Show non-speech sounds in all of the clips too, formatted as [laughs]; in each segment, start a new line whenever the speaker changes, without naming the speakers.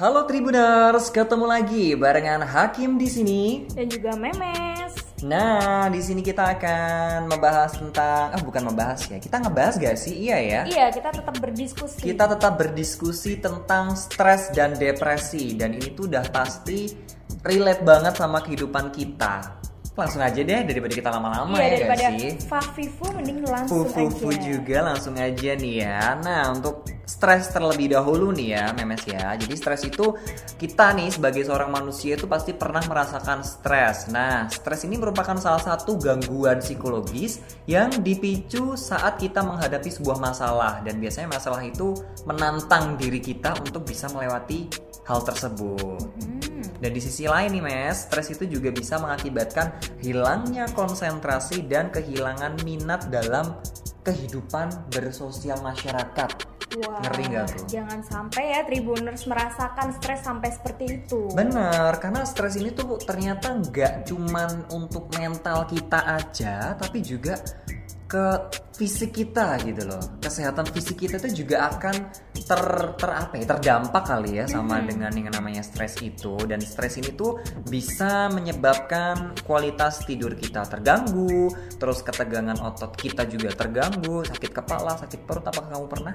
Halo Tribuners, ketemu lagi barengan Hakim di sini.
dan juga memes.
Nah, di sini kita akan membahas tentang, ah bukan membahas ya, kita ngebahas gak sih? Iya ya.
Iya, kita tetap berdiskusi.
Kita tetap berdiskusi tentang stres dan depresi dan ini tuh udah pasti relate banget sama kehidupan kita. Langsung aja deh daripada kita lama-lama
iya,
ya
daripada
sih?
Fafifu mending langsung
Fufu-fufu
aja.
juga langsung aja nih ya. Nah, untuk stres terlebih dahulu nih ya, Memes ya. Jadi stres itu kita nih sebagai seorang manusia itu pasti pernah merasakan stres. Nah, stres ini merupakan salah satu gangguan psikologis yang dipicu saat kita menghadapi sebuah masalah dan biasanya masalah itu menantang diri kita untuk bisa melewati hal tersebut.
Hmm,
Dan di sisi lain nih mes, stres itu juga bisa mengakibatkan hilangnya konsentrasi dan kehilangan minat dalam kehidupan bersosial masyarakat.
Wah,
Ngeri nggak tuh?
Jangan sampai ya Tribuners merasakan stres sampai seperti itu.
Bener, karena stres ini tuh ternyata nggak cuman untuk mental kita aja, tapi juga ke fisik kita gitu loh. Kesehatan fisik kita tuh juga akan ter, ter apa ya, terdampak kali ya sama dengan yang namanya stres itu. Dan stres ini tuh bisa menyebabkan kualitas tidur kita terganggu, terus ketegangan otot kita juga terganggu, sakit kepala, sakit perut. Apakah kamu pernah?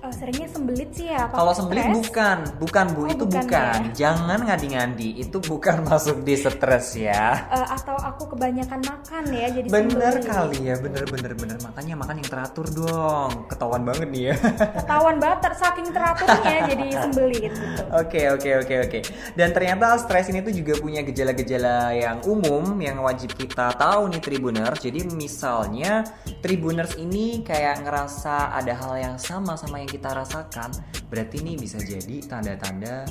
Eh, seringnya sembelit sih ya.
Kalau sembelit bukan, bukan bu,
Oh,
itu
bukan
bukan.
ya?
Jangan ngadi-ngadi, itu bukan [laughs] masuk di stres ya.
Eh, atau aku kebanyakan makan ya jadi
Bener
sembelit.
kali ya, bener bener bener. Makanya makan yang teratur dong. Ketahuan banget nih ya.
Ketahuan banget ter- saking teraturnya jadi sembelit gitu. [laughs]
Oke oke oke oke. Dan ternyata stres ini tuh juga punya gejala-gejala yang umum yang wajib kita tahu nih Tribuners. Jadi misalnya Tribuners ini kayak ngerasa ada hal yang sama sama yang kita rasakan, berarti ini bisa jadi tanda-tanda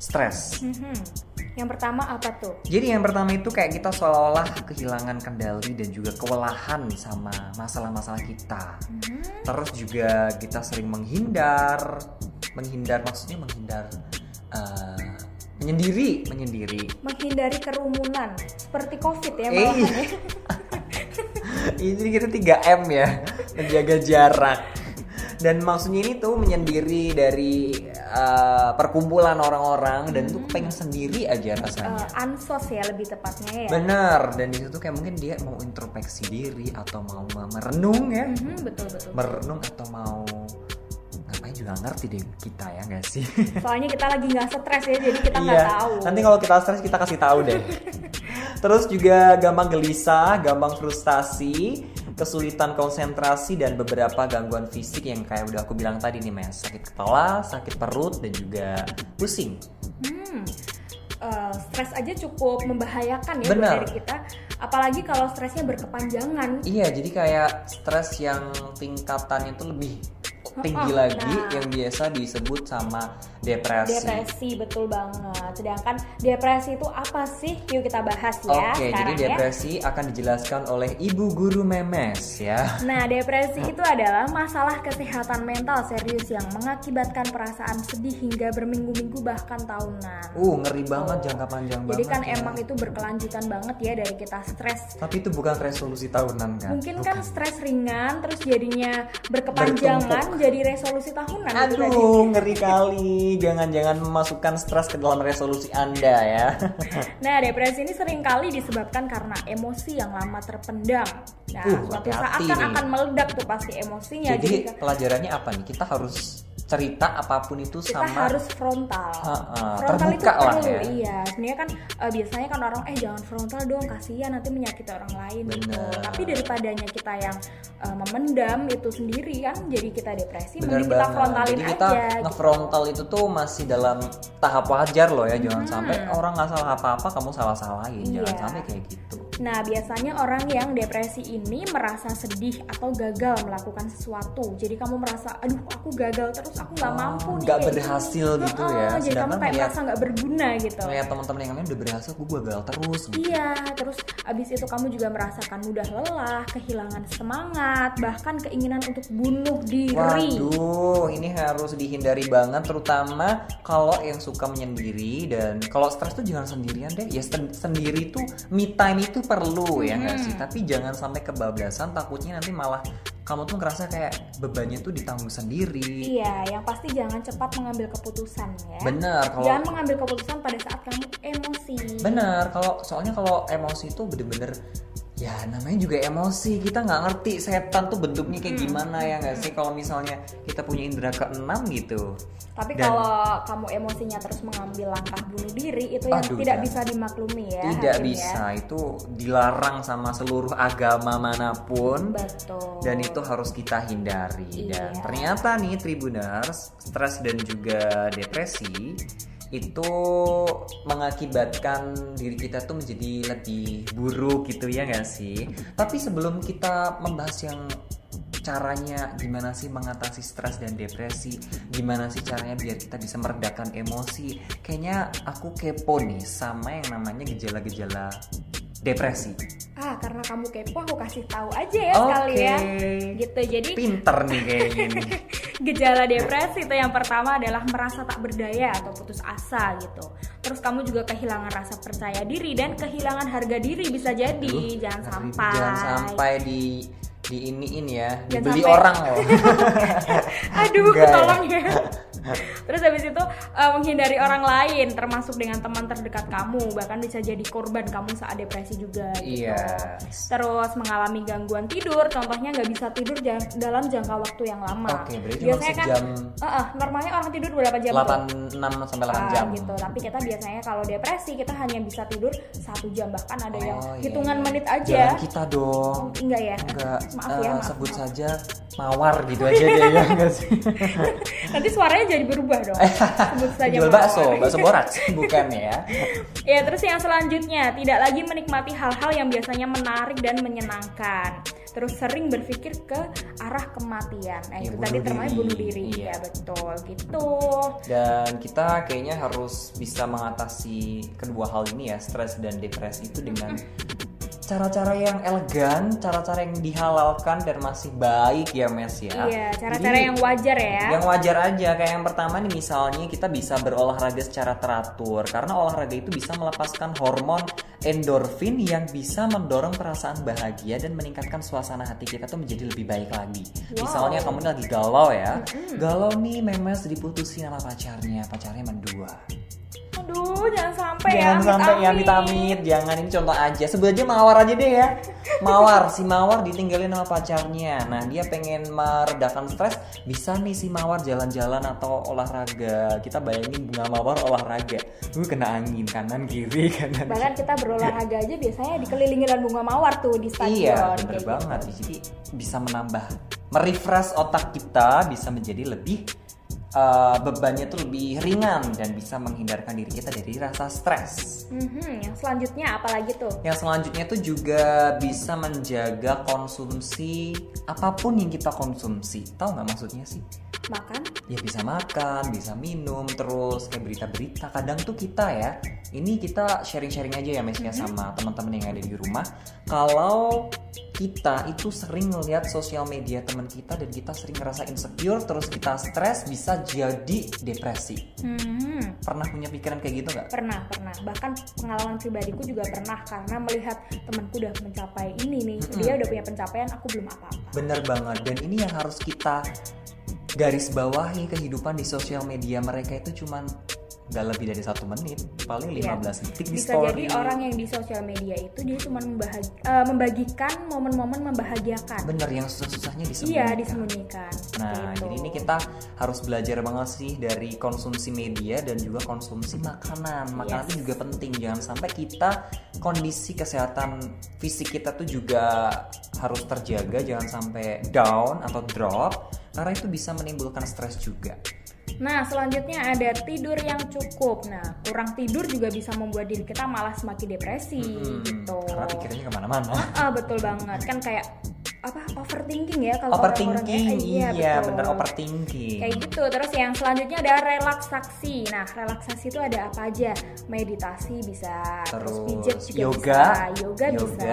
stres.
Mhm. Yang pertama apa tuh?
Jadi yang pertama itu kayak kita seolah-olah kehilangan kendali dan juga kewalahan sama masalah-masalah kita.
Mhm.
Terus juga kita sering menghindar, menghindar maksudnya menghindar eh, menyendiri, menyendiri.
Menghindari kerumunan seperti covid ya
Eh,
malahan ya. [laughs]
Ini kita 3 M ya, menjaga jarak. Dan maksudnya ini tuh menyendiri dari eh, perkumpulan orang-orang dan tuh pengen sendiri aja rasanya.
Eh, ansos ya lebih tepatnya ya.
Bener, dan di situ kayak mungkin dia mau introspeksi diri atau mau merenung ya,
Mhm, betul betul.
merenung atau mau ngapain juga ngerti deh kita ya nggak sih? [laughs]
Soalnya kita lagi nggak stres ya, jadi kita nggak
Iya.
tahu.
Nanti kalau kita stres kita kasih tahu deh. [laughs] Terus juga gampang gelisah, gampang frustasi, kesulitan konsentrasi dan beberapa gangguan fisik yang kayak udah aku bilang tadi nih mas, sakit kepala, sakit perut dan juga pusing.
Hmm, eh, stres aja cukup membahayakan ya buat
Benar.
diri kita. Apalagi kalau stresnya berkepanjangan.
Iya, jadi kayak stres yang tingkatannya itu lebih tinggi
Oh,
lagi
nah.
yang biasa disebut sama depresi.
Depresi betul banget. Sedangkan depresi itu apa sih? Yuk kita bahas ya
Oke, jadi
sekarang ya.
depresi akan dijelaskan oleh Ibu Guru Memes ya.
Nah, depresi [laughs] itu adalah masalah kesehatan mental serius yang mengakibatkan perasaan sedih hingga berminggu-minggu bahkan tahunan.
Uh, ngeri banget jangka panjang
Jadi
banget.
kan
ya.
emang itu berkelanjutan banget ya dari kita stres.
Tapi itu bukan resolusi tahunan kan?
Mungkin kan
Bukan.
stres ringan terus jadinya berkepanjangan. Jadi resolusi tahunan gitu tadi.
Aduh, ngeri kali. Jangan-jangan memasukkan stres ke dalam resolusi Anda ya. [laughs]
Nah, depresi ini sering kali disebabkan karena emosi yang lama terpendam. Nah,
Uh,
suatu saat kan
nih.
akan meledak tuh pasti emosinya.
Jadi
Jadi,
pelajarannya apa nih? Kita harus cerita apa pun itu
kita
sama
harus frontal.
Ha-ha,
frontal itu
terbuka lah
perlu,
ya.
iya. Sebenarnya kan eh, biasanya kan orang eh jangan frontal dong, kasihan nanti menyakiti orang lain gitu.
Bener.
Tapi daripadanya kita yang eh, memendam itu sendiri kan jadi kita depresi,
Bener
mending kita
banget.
frontalin
Jadi kita
aja. gitu.
ngefrontal itu tuh masih dalam tahap wajar loh ya. Jangan
Hmm.
sampai orang nggak salah apa-apa kamu salah-salahin. Jangan
Iya.
sampai kayak gitu.
Nah, biasanya orang yang depresi ini merasa sedih atau gagal melakukan sesuatu. Jadi kamu merasa, aduh aku gagal terus, aku nggak
Oh,
mampu nih. kayak
berhasil
gini."
gitu
Heeh,
ya.
Jadi kamu
Sedangkan
kayak
lihat-
merasa nggak berguna gitu.
Kayak teman-teman yang lain udah berhasil, gue gagal terus. Gitu.
Iya, terus abis itu kamu juga merasakan mudah lelah, kehilangan semangat, bahkan keinginan untuk bunuh diri.
Waduh, ini harus dihindari banget, terutama kalau yang suka menyendiri dan kalau stres tuh jangan sendirian deh. Ya sen- sendiri tuh me time itu perlu ya nggak sih? Tapi jangan sampai kebablasan, takutnya nanti malah kamu tuh ngerasa kayak bebannya tuh ditanggung sendiri
Iya, yang pasti jangan cepat mengambil keputusan ya.
bener kalau
Jangan mengambil keputusan pada saat kamu emosi.
bener kalau soalnya kalau emosi itu bener-bener ya namanya juga emosi kita nggak ngerti setan tuh bentuknya kayak gimana ya nggak sih kalau misalnya kita punya indera keenam gitu
Tapi
Dan-
kalau kamu emosinya terus mengambil langkah bunuh diri itu yang
Aduh,
tidak
jangan.
bisa dimaklumi ya.
tidak
Hakim,
bisa
Ya.
itu dilarang sama seluruh agama mana pun
Betul.
dan itu harus kita hindari dan
Iya.
ternyata nih tribuners stres dan juga depresi itu mengakibatkan diri kita tuh menjadi lebih buruk gitu ya nggak sih tapi sebelum kita membahas yang caranya gimana sih mengatasi stres dan depresi gimana sih caranya biar kita bisa meredakan emosi kayaknya aku kepo nih sama yang namanya gejala-gejala depresi
Ah, karena kamu kepo aku kasih tahu aja ya
Oke.
sekalian. Gitu. Jadi
pinter nih kayaknya [laughs]
gejala depresi itu yang pertama adalah merasa tak berdaya atau putus asa gitu. Terus kamu juga kehilangan rasa percaya diri dan kehilangan harga diri bisa jadi.
Aduh,
jangan sampai.
jangan sampai di di iniin ya
Jangan
dibeli
sampai-
orang loh [laughs]
Aduh,
Enggak ya.
tolong ya. Terus habis itu eh, menghindari orang lain termasuk dengan teman terdekat kamu bahkan bisa jadi korban kamu saat depresi juga gitu.
Iya.
Terus mengalami gangguan tidur, contohnya nggak bisa tidur jang- dalam jangka waktu yang lama.
Oke, berarti cuma
biasanya kan
sejam
eh, eh, normalnya orang tidur berapa jam? tuh?
8 6 sampai 8
Ah,
jam
gitu. Tapi kita biasanya kalau depresi kita hanya bisa tidur satu jam bahkan ada yang
Oh, iya,
hitungan
iya.
menit aja.
Jangan kita dong
Enggak ya?
enggak
Maaf
eh,
ya, maaf.
sebut
maaf.
saja mawar gitu aja deh ya enggak sih [laughs]
Nanti suaranya jadi berubah dong. Sebut saja
jual bakso bakso borat [laughs] bukan ya
Ya, terus yang selanjutnya, tidak lagi menikmati hal-hal yang biasanya menarik dan menyenangkan. Terus sering berpikir ke arah kematian. Nah,
Ya,
itu tadi termasuk bunuh diri.
Iya.
Ya, betul. Gitu.
dan kita kayaknya harus bisa mengatasi kedua hal ini ya stres dan depresi itu dengan cara-cara yang elegan, cara-cara yang dihalalkan dan masih baik ya Mes ya.
Iya, cara-cara yang wajar ya.
Yang wajar aja kayak yang pertama nih misalnya kita bisa berolahraga secara teratur karena olahraga itu bisa melepaskan hormon endorfin yang bisa mendorong perasaan bahagia dan meningkatkan suasana hati kita tuh menjadi lebih baik lagi.
Wow.
Misalnya kamu lagi galau ya, galau nih memes diputusin sama pacarnya, pacarnya mendua.
Aduh, jangan sampai ya.
Jangan sampai yang
amit-amit.
ditamit, jangan ini contoh aja. Sebut aja mawar aja deh ya. Mawar, si mawar ditinggalin sama pacarnya. Nah, dia pengen meredakan stres, bisa nih si mawar jalan-jalan atau olahraga. Kita bayangin bunga mawar olahraga. Uh, kena angin kanan kiri [laughs] kanan.
Bahkan kita berolahraga aja biasanya dikelilingi dengan bunga mawar tuh di stadion.
Iya, bener
gitu.
banget. Jadi bisa menambah, merefresh otak kita, bisa menjadi lebih uh, bebannya tuh lebih ringan dan bisa menghindarkan diri kita dari rasa stres.
Mhm, yang selanjutnya apa lagi tuh?
Yang selanjutnya tuh juga bisa menjaga konsumsi apa pun yang kita konsumsi. Tahu nggak maksudnya sih?
Makan?
Ya bisa makan, bisa minum, terus kayak berita-berita. Kadang tuh kita ya, ini kita sharing-sharing aja ya Mes ya sama teman-teman yang ada di rumah. Kalau kita itu sering ngeliat sosial media teman kita dan kita sering ngerasa insecure, terus kita stres bisa jadi depresi.
Hmm,
Pernah punya pikiran kayak gitu nggak?
pernah, pernah. Bahkan pengalaman pribadiku juga pernah karena melihat temanku udah mencapai ini nih. Dia udah punya pencapaian, aku belum apa-apa.
Bener banget dan ini yang harus kita garis bawahi kehidupan di sosial media mereka itu cuman nggak lebih dari satu menit paling 15
Iya.
detik di
Bisa
story
jadi orang yang di sosial media itu dia cuma eh, membagikan momen-momen membahagiakan.
bener yang susah-susahnya disembunyikan
Iya, disembunyikan.
Nah,
itu.
jadi ini kita harus belajar banget sih dari konsumsi media dan juga konsumsi makanan. Makanan
Yes.
itu juga penting. Jangan sampai kita kondisi kesehatan fisik kita tuh juga harus terjaga, jangan sampai down atau drop karena itu bisa menimbulkan stres juga.
Nah, selanjutnya ada tidur yang cukup. Nah, kurang tidur juga bisa membuat diri kita malah semakin depresi
Hmm,
gitu.
Karena pikirannya ke mana-mana.
Ah, betul banget. Kan kayak apa overthinking ya kalau
Overthinking,
orang-orang ya.
iya,
betul.
bener overthinking.
Kayak gitu. Terus yang selanjutnya ada relaksasi. Nah, relaksasi itu ada apa aja? Meditasi bisa, terus,
Terus
pijat juga
yoga,
bisa, yoga,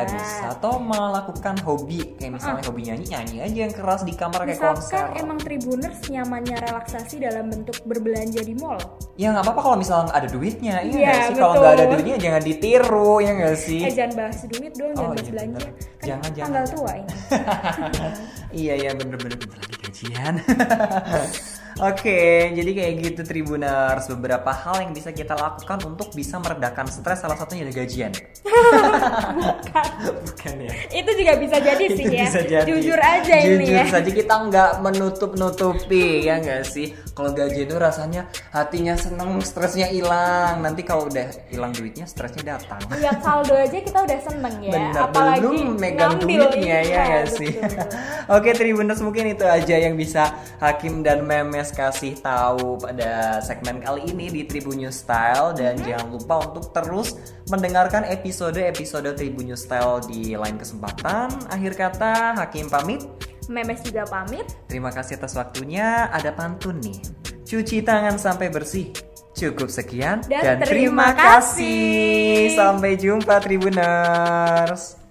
bisa.
atau melakukan hobi kayak misalnya hobi nyanyi nyanyi aja yang keras di kamar kayak konser.
Misalkan emang Tribuners nyamannya relaksasi dalam bentuk berbelanja di mall.
Ya nggak apa-apa kalau misalnya ada duitnya, iya
Iya,
nggak sih? Kalau nggak ada duitnya jangan ditiru ya nggak sih?
Eh jangan bahas duit dong, jangan
Oh,
bahas
iya
belanja.
bener. Jangan jangan.
tanggal tua ini [laughs]
iya iya bener-bener bentar lagi gajian. [laughs] Oke, jadi kayak gitu Tribuners beberapa hal yang bisa kita lakukan untuk bisa meredakan stres salah satunya adalah gajian. [laughs] Bukan ya.
itu juga bisa jadi sih
Itu
ya
bisa jadi.
jujur aja ini
Jujur
ya
saja kita nggak menutup-nutupi ya nggak sih. Kalau gaji itu rasanya hatinya seneng, stresnya hilang. Nanti kalau udah hilang duitnya, stresnya datang.
lihat saldo aja kita udah seneng ya
Benar,
apalagi
belum megang duitnya ya nggak sih.
betul. [laughs]
Oke Tribuners mungkin itu aja yang bisa Hakim dan Memes kasih tahu pada segmen kali ini di Tribun News Style dan
Mhm.
jangan lupa untuk terus mendengarkan episode-episode Tribun News Style di lain kesempatan. Akhir kata Hakim pamit.
memes juga pamit
Terima kasih atas waktunya. Ada pantun nih. Cuci tangan sampai bersih. Cukup sekian
Dan terima
terima kasih. Sampai jumpa Tribuners.